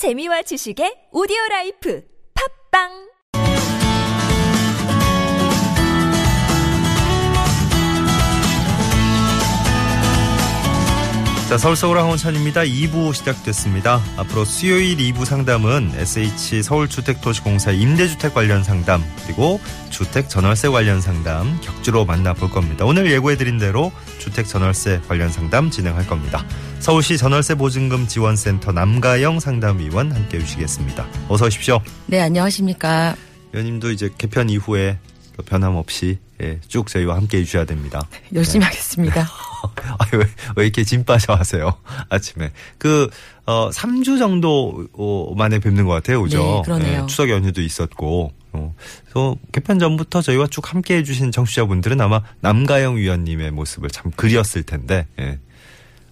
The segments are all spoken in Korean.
재미와 지식의 오디오 life. 팟빵 자, 서울 서울 황원찬입니다. 2부 시작됐습니다. 앞으로 수요일 2부 상담은 SH 서울주택도시공사 임대주택 관련 상담 그리고 주택 전월세 관련 상담 격주로 만나볼 겁니다. 오늘 예고해드린 대로 주택 전월세 관련 상담 진행할 겁니다. 서울시 전월세 보증금 지원센터 남가영 상담위원 함께 해주시겠습니다. 어서 오십시오. 네, 안녕하십니까. 위원님도 이제 개편 이후에 변함없이 예, 쭉 저희와 함께 해주셔야 됩니다. 열심히 네. 하겠습니다. 아, 왜, 왜 이렇게 짐 빠져 하세요? 아침에. 그, 어, 3주 정도 만에 뵙는 것 같아요. 그죠? 네, 그러네요. 네, 추석 연휴도 있었고. 어, 그래서 개편 전부터 저희와 쭉 함께 해주신 청취자분들은 아마 남가영 위원님의 모습을 참 그리웠을 텐데, 예.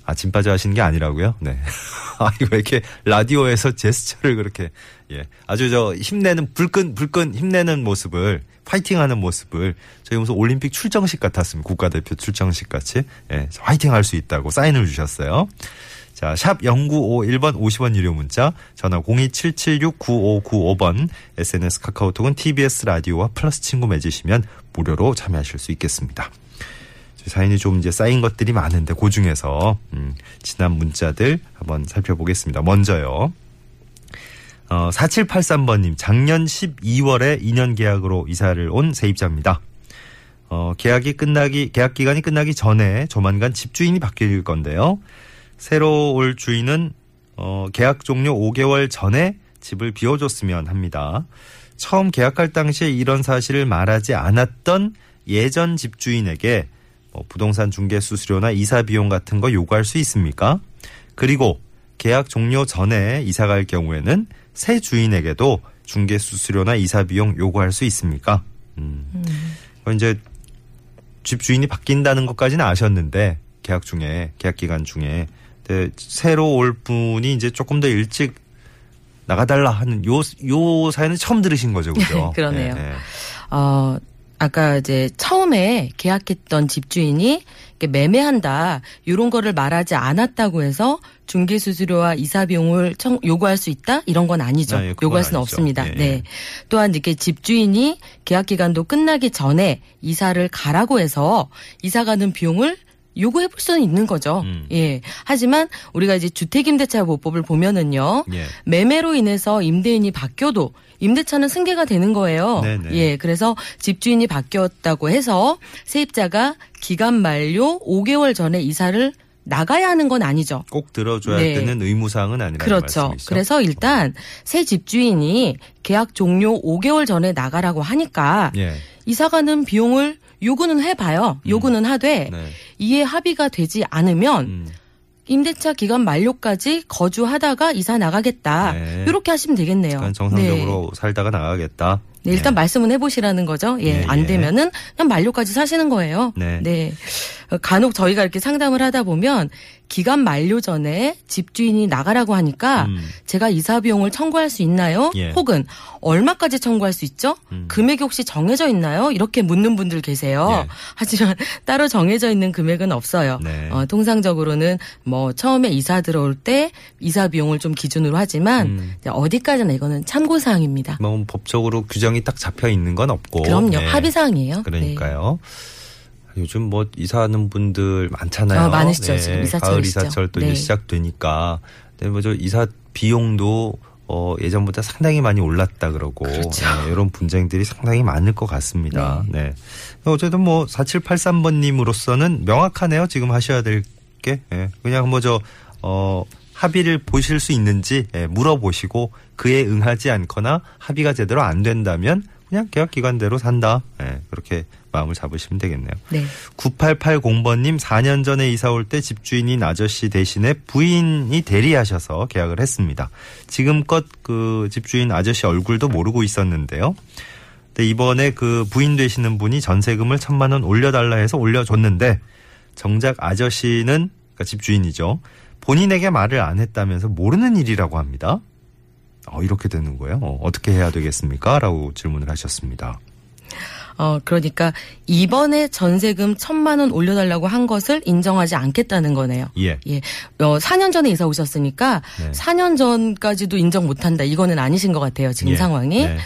아, 짐 빠져 하시는 게 아니라고요? 네. 아, 이거 왜 이렇게 라디오에서 제스처를 그렇게, 예. 아주 저 힘내는, 불끈, 불끈 힘내는 모습을, 파이팅 하는 모습을 저희 무슨 올림픽 출정식 같았습니다. 국가대표 출정식 같이. 예. 파이팅 할 수 있다고 사인을 주셨어요. 자, 샵 0951번 50원 유료 문자, 전화 027769595번, SNS 카카오톡은 TBS 라디오와 플러스 친구 맺으시면 무료로 참여하실 수 있겠습니다. 사연이 좀 이제 쌓인 것들이 많은데 그 중에서 음, 지난 문자들 한번 살펴보겠습니다. 먼저요. 어, 4783번님, 작년 12월에 2년 계약으로 이사를 온 세입자입니다. 어, 계약이 끝나기, 계약 기간이 끝나기 전에 조만간 집주인이 바뀔 건데요. 새로 올 주인은, 어, 계약 종료 5개월 전에 집을 비워줬으면 합니다. 처음 계약할 당시에 이런 사실을 말하지 않았던 예전 집주인에게 뭐 부동산 중개 수수료나 이사 비용 같은 거 요구할 수 있습니까? 그리고 계약 종료 전에 이사 갈 경우에는 새 주인에게도 중개 수수료나 이사 비용 요구할 수 있습니까? 음. 음. 이제 집 주인이 바뀐다는 것까지는 아셨는데 계약 중에 계약 기간 중에 새로 올 분이 이제 조금 더 일찍 나가달라 하는 요 요 사연은 처음 들으신 거죠, 그죠? 그러네요. 네, 네. 어 아까 이제 처음에 계약했던 집주인이 매매한다 이런 거를 말하지 않았다고 해서 중개 수수료와 이사 비용을 청, 요구할 수 있다 이런 건 아니죠. 네, 요구할 수는 아니죠. 없습니다. 네. 네. 또한 이렇게 집주인이 계약 기간도 끝나기 전에 이사를 가라고 해서 이사 가는 비용을 요구해 볼 수는 있는 거죠. 음. 예. 하지만 우리가 이제 주택임대차 보법을 보면은요. 예. 매매로 인해서 임대인이 바뀌어도 임대차는 승계가 되는 거예요. 네네. 예. 그래서 집주인이 바뀌었다고 해서 세입자가 기간 만료 5개월 전에 이사를 나가야 하는 건 아니죠. 꼭 들어줘야 네. 되는 의무사항은 아니라는 그렇죠. 말씀이시죠? 그래서 일단 새 집주인이 계약 종료 5개월 전에 나가라고 하니까 예. 이사가는 비용을 요구는 해봐요. 음. 요구는 하되 네. 이에 합의가 되지 않으면 음. 임대차 기간 만료까지 거주하다가 이사 나가겠다. 네. 이렇게 하시면 되겠네요. 정상적으로 네. 살다가 나가겠다. 네, 일단 네. 말씀은 해보시라는 거죠. 예, 네, 안 예. 되면은 그냥 만료까지 사시는 거예요. 네. 네. 간혹 저희가 이렇게 상담을 하다 보면 기간 만료 전에 집주인이 나가라고 하니까 음. 제가 이사 비용을 청구할 수 있나요? 예. 혹은 얼마까지 청구할 수 있죠? 음. 금액이 혹시 정해져 있나요? 이렇게 묻는 분들 계세요. 예. 하지만 따로 정해져 있는 금액은 없어요. 네. 어, 통상적으로는 뭐 처음에 이사 들어올 때 이사 비용을 좀 기준으로 하지만 음. 어디까지나 이거는 참고 사항입니다. 뭐 법적으로 규정이 딱 잡혀 있는 건 없고. 그럼요. 네. 합의 사항이에요. 그러니까요. 네. 요즘 뭐 이사하는 분들 많잖아요. 어, 많으시죠. 네. 지금 이사철 가을 이사철 또 네. 이제 시작되니까. 근데 뭐저 이사 비용도 어, 예전보다 상당히 많이 올랐다 그러고 그렇죠. 네, 이런 분쟁들이 상당히 많을 것 같습니다. 네. 네. 어쨌든 뭐 4783번님으로서는 명확하네요. 지금 하셔야 될 게. 네. 그냥 뭐저 어, 합의를 보실 수 있는지 예, 물어보시고 그에 응하지 않거나 합의가 제대로 안 된다면 그냥 계약 기간대로 산다. 예, 그렇게 마음을 잡으시면 되겠네요. 네. 9880번님 4년 전에 이사 올 때 집주인인 아저씨 대신에 부인이 대리하셔서 계약을 했습니다. 지금껏 그 집주인 아저씨 얼굴도 모르고 있었는데요. 근데 이번에 그 부인 되시는 분이 전세금을 천만 원 올려달라 해서 올려줬는데 정작 아저씨는 그러니까 집주인이죠. 본인에게 말을 안 했다면서 모르는 일이라고 합니다. 어, 이렇게 되는 거예요. 어, 어떻게 해야 되겠습니까? 라고 질문을 하셨습니다. 어, 그러니까 이번에 전세금 천만 원 올려달라고 한 것을 인정하지 않겠다는 거네요. 예. 예. 어, 4년 전에 이사 오셨으니까 네. 4년 전까지도 인정 못한다. 이거는 아니신 것 같아요. 지금 예. 상황이. 네.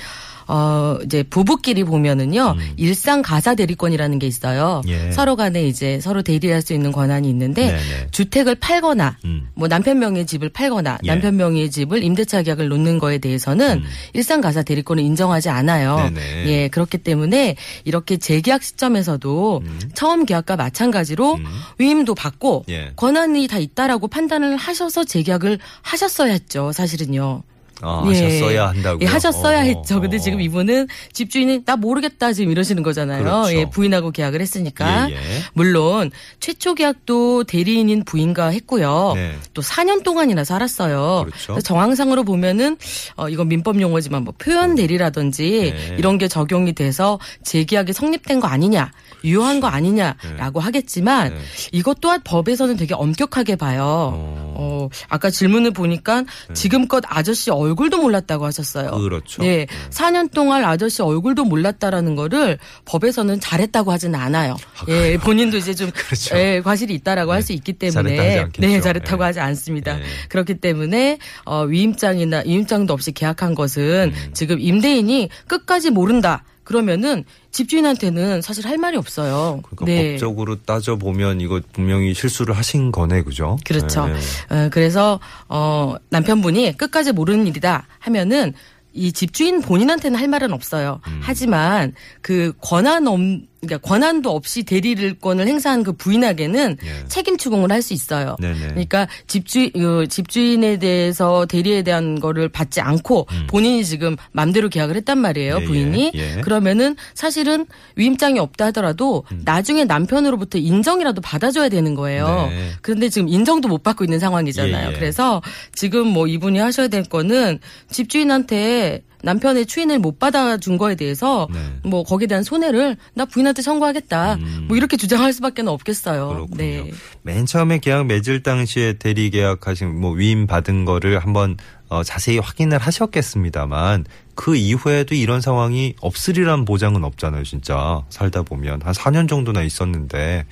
어, 이제 부부끼리 보면은요, 일상 가사 대리권이라는 게 있어요. 음. 예. 서로 간에 이제 서로 대리할 수 있는 권한이 있는데, 네네. 주택을 팔거나, 음. 뭐 남편 명의 집을 팔거나, 예. 남편 명의 집을 임대차 계약을 놓는 거에 대해서는 일상 가사 대리권을 인정하지 않아요. 음. 네네. 예, 그렇기 때문에 이렇게 재계약 시점에서도 처음 계약과 마찬가지로 위임도 받고 음. 예. 권한이 다 있다라고 판단을 하셔서 재계약을 하셨어야 했죠, 사실은요. 아, 예. 하셨어야 한다고요? 예, 하셨어야 어, 했죠. 근데 어. 지금 이분은 집주인이 나 모르겠다 지금 이러시는 거잖아요. 그렇죠. 예, 부인하고 계약을 했으니까. 예, 예. 물론 최초 계약도 대리인인 부인과 했고요. 네. 또 4년 동안이나 살았어요. 그렇죠. 정황상으로 보면은 어 이건 민법 용어지만 뭐 표현 대리라든지 네. 이런 게 적용이 돼서 재계약이 성립된 거 아니냐, 유효한 거 아니냐라고 하겠지만 네. 이것 또한 법에서는 되게 엄격하게 봐요. 어. 어, 아까 질문을 보니까 지금껏 아저씨 얼굴도 몰랐다고 하셨어요. 그렇죠. 네. 4년 동안 아저씨 얼굴도 몰랐다라는 거를 법에서는 잘했다고 하지는 않아요. 예, 본인도 이제 좀 그렇죠. 예, 과실이 있다라고 할수 있기 때문에. 네, 잘했다고 예. 하지 않습니다. 예. 그렇기 때문에 어, 위임장이나 위임장도 없이 계약한 것은 음. 지금 임대인이 끝까지 모른다. 그러면은 집주인한테는 사실 할 말이 없어요. 그러니까 네. 법적으로 따져 보면 이거 분명히 실수를 하신 거네, 그죠? 그렇죠. 네. 어, 그래서 어 남편분이 끝까지 모르는 일이다 하면은 이 집주인 본인한테는 할 말은 없어요. 음. 하지만 그 권한 없 그러니까 권한도 없이 대리권을 행사한 그 부인에게는 예. 책임 추궁을 할 수 있어요. 네네. 그러니까 집주인 어, 집주인에 대해서 대리에 대한 거를 받지 않고 본인이 지금 맘대로 계약을 했단 말이에요, 음. 예, 부인이. 예, 예. 그러면은 사실은 위임장이 없다 하더라도 음. 나중에 남편으로부터 인정이라도 받아줘야 되는 거예요. 네. 그런데 지금 인정도 못 받고 있는 상황이잖아요. 예, 예. 그래서 지금 뭐 이분이 하셔야 될 거는 집주인한테 남편의 추인을 못 받아준 거에 대해서 네. 뭐 거기에 대한 손해를 나 부인한테 청구하겠다. 뭐 이렇게 주장할 수밖에 없겠어요. 음. 그렇군요. 네. 맨 처음에 계약 맺을 당시에 대리 계약하신 뭐 위임 받은 거를 한번 어, 자세히 확인을 하셨겠습니다만 그 이후에도 이런 상황이 없으리란 보장은 없잖아요, 진짜. 살다 보면 한 4년 정도나 있었는데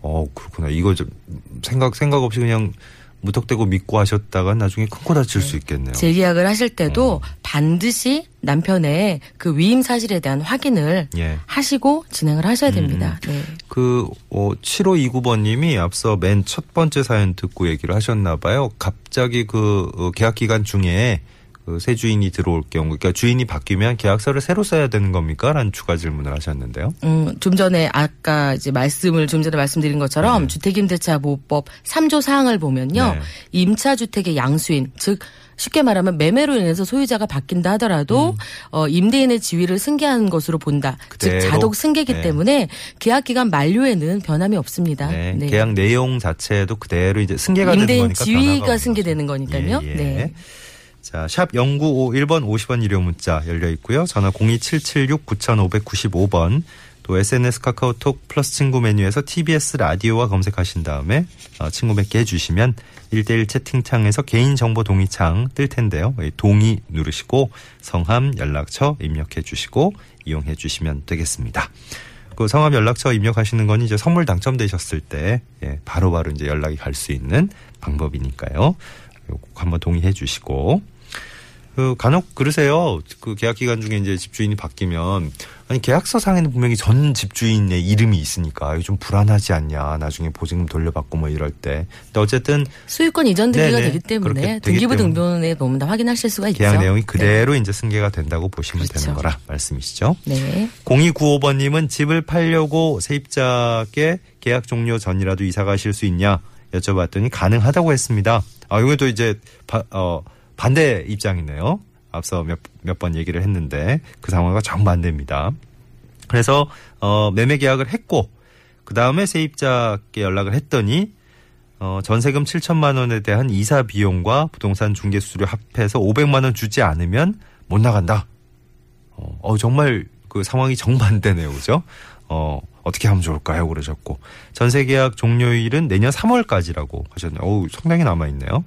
어, 그렇구나. 이거 좀 생각 생각 없이 그냥 무턱대고 믿고 하셨다가 나중에 큰 코 다칠 수 있겠네요. 재계약을 하실 때도 어. 반드시 남편의 그 위임 사실에 대한 확인을 예. 하시고 진행을 하셔야 됩니다. 네. 그, 어, 7529번님이 앞서 맨 첫 번째 사연 듣고 얘기를 하셨나 봐요. 갑자기 그, 어, 계약 기간 중에 그 새 주인이 들어올 경우, 그러니까 주인이 바뀌면 계약서를 새로 써야 되는 겁니까? 라는 추가 질문을 하셨는데요. 음, 좀 전에 아까 이제 말씀을 좀 전에 말씀드린 것처럼 주택임대차 보호법 3조 사항을 보면요. 네. 임차 주택의 양수인 즉 쉽게 말하면 매매로 인해서 소유자가 바뀐다 하더라도 어, 임대인의 지위를 승계한 것으로 본다. 즉 음. 그대로. 자독 승계이기 네. 때문에 계약 기간 만료에는 변함이 없습니다. 네. 네. 계약 내용 자체도 그대로 이제 승계가 되는 임대인 거니까. 지위가 승계되는. 거니까요. 예, 예. 네. 자, 샵 0951번 50원 유료 문자 열려 있고요. 전화 02776-9595번 또 SNS 카카오톡 플러스 친구 메뉴에서 TBS 라디오와 검색하신 다음에 어, 친구 맺게 해주시면 1대1 채팅창에서 개인정보 동의창 뜰 텐데요. 이 동의 누르시고 성함 연락처 입력해 주시고 이용해 주시면 되겠습니다. 그 성함 연락처 입력하시는 건 이제 선물 당첨되셨을 때 예, 바로 바로 이제 연락이 갈 수 있는 방법이니까요. 꼭 한번 동의해 주시고 그 간혹 그러세요. 그 계약 기간 중에 이제 집주인이 바뀌면 아니 계약서 상에는 분명히 전 집주인의 이름이 있으니까 좀 불안하지 않냐. 나중에 보증금 돌려받고 뭐 이럴 때. 근데 어쨌든 수유권 이전 등기가 네네. 되기 때문에 등기부. 등본에 보면 다 확인하실 수가 있죠. 계약 내용이 네. 그대로 이제 승계가 된다고 보시면 그렇죠. 되는 거라 말씀이시죠. 네. 0295번님은 집을 팔려고 세입자께 계약 종료 전이라도 이사 가실 수 있냐 여쭤봤더니 가능하다고 했습니다. 아, 이것도 이제 바- 어, 반대 입장이네요. 앞서 몇 몇 번 얘기를 했는데 그 상황과 정반대입니다. 그래서 어, 매매 계약을 했고 그 다음에 세입자께 연락을 했더니 어, 전세금 7천만 원에 대한 이사 비용과 부동산 중개 수수료 합해서 500만 원 주지 않으면 못 나간다. 어, 어, 정말 그 상황이 정반대네요. 그죠? 어, 어떻게 하면 좋을까요? 그러셨고. 전세 계약 종료일은 내년 3월까지라고 하셨네요. 어우, 상당히 남아 있네요.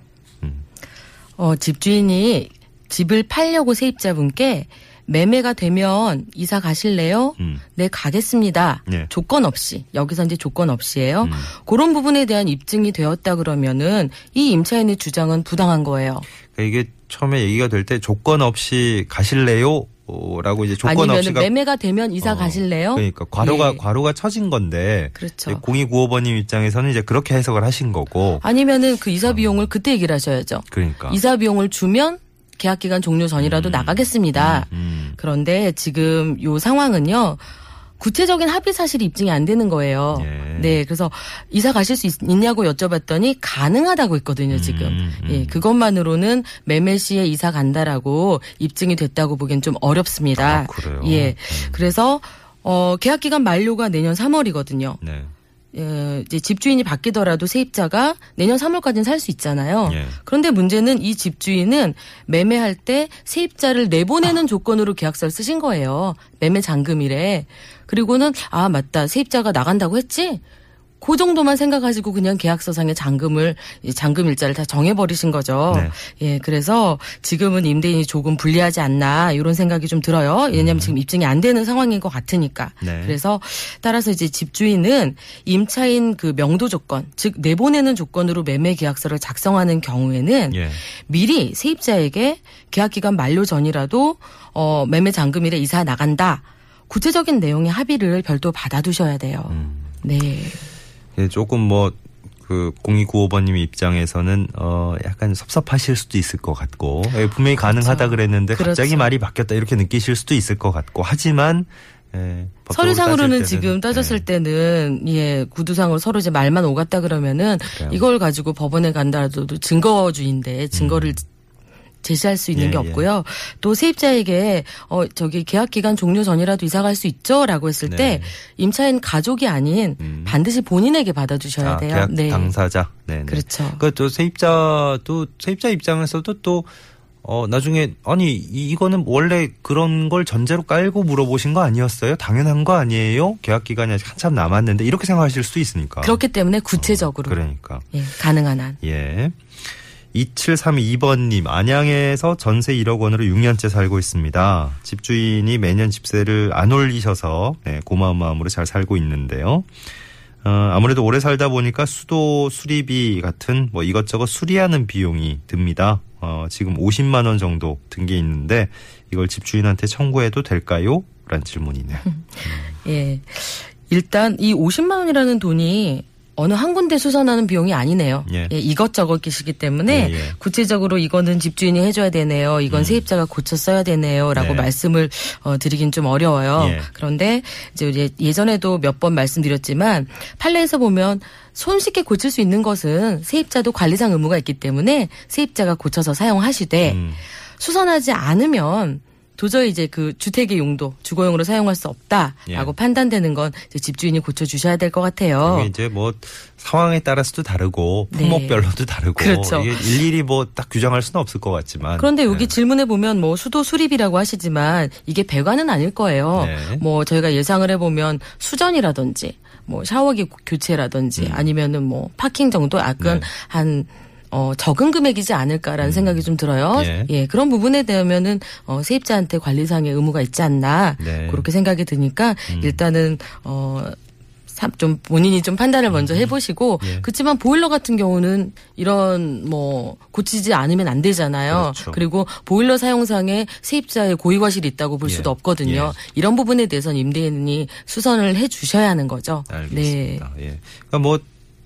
어, 집주인이 집을 팔려고 세입자분께 매매가 되면 이사 가실래요? 음. 네, 가겠습니다. 예. 조건 없이. 여기서 이제 조건 없이예요. 음. 그런 부분에 대한 입증이 되었다 그러면은 이 임차인의 주장은 부당한 거예요. 그러니까 이게 처음에 얘기가 될 때 조건 없이 가실래요? 어, 라고 이제 조건 아니면 없이가 매매가 되면 이사 어, 가실래요? 그러니까 과로가 예. 과로가 처진 건데 그렇죠. 0295번님 입장에서는 이제 그렇게 해석을 하신 거고 아니면은 그 이사 비용을 그때 얘기를 하셔야죠. 그러니까 이사 비용을 주면 계약 기간 종료 전이라도 나가겠습니다. 음, 그런데 지금 요 상황은요. 구체적인 합의 사실이 입증이 안 되는 거예요. 예. 네, 그래서 이사 가실 수 있, 냐고 여쭤봤더니 가능하다고 했거든요, 지금. 음, 음. 예, 그것만으로는 매매 시에 이사 간다라고 입증이 됐다고 보기엔 좀 어렵습니다. 아, 그래요? 예. 음. 그래서 어 계약 기간 만료가 내년 3월이거든요. 네. 예, 이제 집주인이 바뀌더라도 세입자가 내년 3월까지는 살 수 있잖아요. 예. 그런데 문제는 이 집주인은 매매할 때 세입자를 내보내는 조건으로 계약서를 쓰신 거예요. 매매 잔금이래. 그리고는 아 맞다 세입자가 나간다고 했지. 그 정도만 생각하시고 그냥 계약서상의 잔금을 이 잔금 일자를 다 정해버리신 거죠. 네. 예, 그래서 지금은 임대인이 조금 불리하지 않나 이런 생각이 좀 들어요. 왜냐하면 지금 입증이 안 되는 상황인 것 같으니까. 음. 네. 그래서 따라서 이제 집주인은 임차인 그 명도 조건, 즉 내보내는 조건으로 매매 계약서를 작성하는 경우에는 예. 미리 세입자에게 계약 기간 만료 전이라도 어 매매 잔금일에 이사 나간다. 구체적인 내용의 합의를 별도 받아두셔야 돼요. 음. 네. 예, 조금 뭐, 그, 0295번님 입장에서는, 어, 약간 섭섭하실 수도 있을 것 같고, 예, 분명히 가능하다 그랬는데, 갑자기 그렇죠. 말이 바뀌었다, 이렇게 느끼실 수도 있을 것 같고, 하지만, 예, 서류상으로는 때는, 지금 따졌을 예, 때는 예 구두상으로 서로 이제 말만 오갔다 그러면은 그래요. 이걸 가지고 법원에 간다라도 증거주의인데 증거를 제시할 수 있는 음. 예, 게 예. 없고요. 또 세입자에게 어 저기 계약 기간 종료 전이라도 이사 갈 수 있죠라고 했을 네. 때 임차인 가족이 아닌 음. 반드시 본인에게 받아 주셔야 아, 돼요. 계약 당사자. 네. 네. 그렇죠. 그또 세입자도 세입자 입장에서도 또 어, 나중에, 아니, 이- 이거는 원래 그런 걸 전제로 깔고 물어보신 거 아니었어요? 당연한 거 아니에요? 계약 기간이 아직 한참 남았는데, 이렇게 생각하실 수도 있으니까. 그렇기 때문에 구체적으로 그러니까. 예, 가능한 한. 예. 2732번님, 안양에서 전세 1억 원으로 6년째 살고 있습니다. 집주인이 매년 집세를 안 올리셔서, 네, 고마운 마음으로 잘 살고 있는데요. 어, 아무래도 오래 살다 보니까 수도 수리비 같은 뭐 이것저것 수리하는 비용이 듭니다. 어, 지금 50만 원 정도 든 게 있는데 이걸 집주인한테 청구해도 될까요? 라는 질문이네요. 예. 일단 이 50만 원이라는 돈이 어느 한 군데 수선하는 비용이 아니네요. 예. 이것저것이시기 때문에 예, 예. 구체적으로 이거는 집주인이 해줘야 되네요. 이건 세입자가 고쳐 써야 되네요.라고 네. 말씀을 어, 드리긴 좀 어려워요. 예. 그런데 이제 예전에도 몇 번 말씀드렸지만 판례에서 보면 손쉽게 고칠 수 있는 것은 세입자도 관리상 의무가 있기 때문에 세입자가 고쳐서 사용하시되 음. 수선하지 않으면 도저히 이제 그 주택의 용도 주거용으로 사용할 수 없다라고 예. 판단되는 건 집주인이 고쳐 주셔야 될 것 같아요. 이게 이제 뭐 상황에 따라서도 다르고 네. 품목별로도 다르고 그렇죠. 이게 일일이 뭐 딱 규정할 수는 없을 것 같지만 그런데 여기 네. 질문에 보면 뭐 수도 수립이라고 하시지만 이게 배관은 아닐 거예요. 네. 뭐 저희가 예상을 해보면 수전이라든지 뭐 샤워기 교체라든지 아니면은 뭐 파킹 정도 약간 음. 네. 한 어, 적은 금액이지 않을까라는 생각이 좀 들어요. 예. 그런 부분에 대하면은 어, 세입자한테 관리상의 의무가 있지 않나 네. 그렇게 생각이 드니까 일단은 어. 참좀 본인이 좀 판단을 먼저 해보시고 예. 그렇지만 보일러 같은 경우는 이런 뭐 고치지 않으면 안 되잖아요. 그렇죠. 리고 보일러 사용상에 세입자의 고의과실이 있다고 볼 예. 수도 없거든요. 예. 이런 부분에 대해서는 임대인이 수선을 해 주셔야 하는 거죠. 네. 알겠습니다. 예. 그러니까 뭐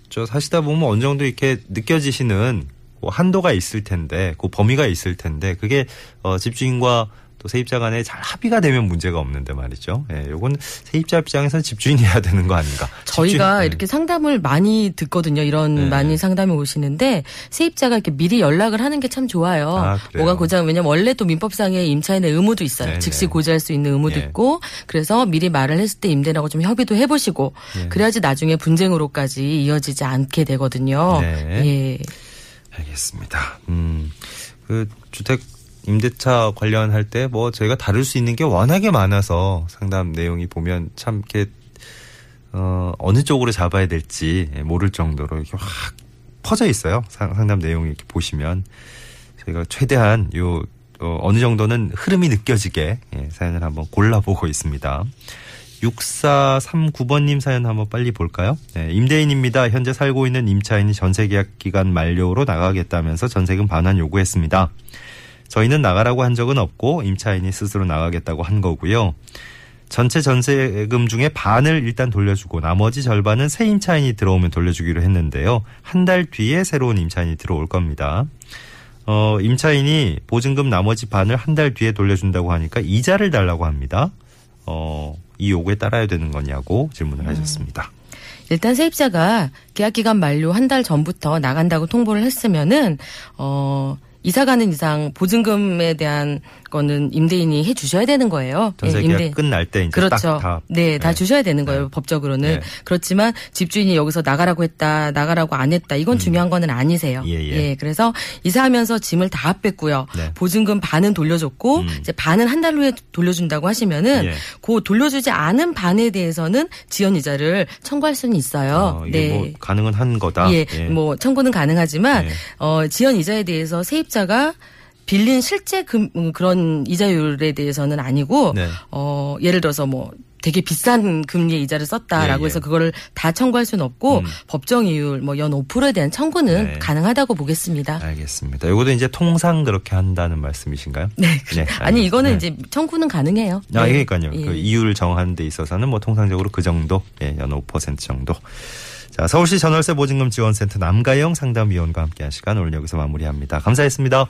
저 사시다 보면 어느 정도 이렇게 느껴지시는 뭐 한도가 있을 텐데, 그 범위가 있을 텐데, 그게 어 집주인과 또 세입자 간에 잘 합의가 되면 문제가 없는데 말이죠. 예, 요건 세입자 입장에서는 집주인이 해야 되는 거 아닌가. 저희가 집주인- 예. 이렇게 상담을 많이 듣거든요. 이런 네. 많이 상담이 오시는데 세입자가 이렇게 미리 연락을 하는 게 참 좋아요. 아? 뭐가 고장 왜냐면 원래 또 민법상에 임차인의 의무도 있어요. 네네. 즉시 고지할 수 있는 의무도 예. 있고 그래서 미리 말을 했을 때 임대인하고 좀 협의도 해보시고 예. 그래야지 나중에 분쟁으로까지 이어지지 않게 되거든요. 네. 예. 알겠습니다. 음, 그 주택 임대차 관련할 때 뭐 저희가 다룰 수 있는 게 워낙에 많아서 상담 내용이 보면 참 이렇게 어 어느 쪽으로 잡아야 될지 모를 정도로 이렇게 확 퍼져 있어요. 상- 상담 내용이 이렇게 보시면 저희가 최대한 요 어, 어느 정도는 흐름이 느껴지게 예, 사연을 한번 골라보고 있습니다. 6439번님 사연 한번 빨리 볼까요? 네, 임대인입니다. 현재 살고 있는 임차인이 전세 계약 기간 만료로 나가겠다면서 전세금 반환 요구했습니다. 저희는 나가라고 한 적은 없고 임차인이 스스로 나가겠다고 한 거고요. 전체 전세금 중에 반을 일단 돌려주고 나머지 절반은 새 임차인이 들어오면 돌려주기로 했는데요. 한 달 뒤에 새로운 임차인이 들어올 겁니다. 어, 임차인이 보증금 나머지 반을 한 달 뒤에 돌려준다고 하니까 이자를 달라고 합니다. 어, 이 요구에 따라야 되는 거냐고 질문을 하셨습니다. 일단 세입자가 계약 기간 만료 한 달 전부터 나간다고 통보를 했으면은 어 이사 가는 이상 보증금에 대한 거는 임대인이 해 주셔야 되는 거예요. 전세 예, 계약 임대- 끝날 때 이제 그렇죠. 딱 다. 네, 다 네. 주셔야 되는 거예요. 네. 법적으로는. 네. 그렇지만 집주인이 여기서 나가라고 했다, 나가라고 안 했다. 이건 중요한 거는 아니세요. 음. 예, 예. 그래서 이사하면서 짐을 다 뺐고요. 네. 보증금 반은 돌려줬고 음. 이제 반은 한 달 후에 돌려준다고 하시면은 예. 그 돌려주지 않은 반에 대해서는 지연 이자를 청구할 수는 있어요. 어, 이게 뭐 가능은 한 거다. 예, 뭐 청구는 가능하지만 예. 어 지연 이자에 대해서 세입자가 빌린 실제 금 음, 그런 이자율에 대해서는 아니고 네. 어 예를 들어서 뭐 되게 비싼 금리의 이자를 썼다라고 예, 예. 해서 그거를 다 청구할 수는 없고 음. 법정 이율 뭐 연 5%에 대한 청구는 네. 가능하다고 보겠습니다. 알겠습니다. 요것도 이제 통상 그렇게 한다는 말씀이신가요? 네. 아니 이거는 네. 이제 청구는 가능해요. 아, 네. 그러니까요. 예. 그 이율 정하는 데 있어서는 뭐 통상적으로 그 정도, 예, 연 5% 정도. 자, 서울시 전월세 보증금 지원센터 남가영 상담위원과 함께한 시간 오늘 여기서 마무리합니다. 감사했습니다.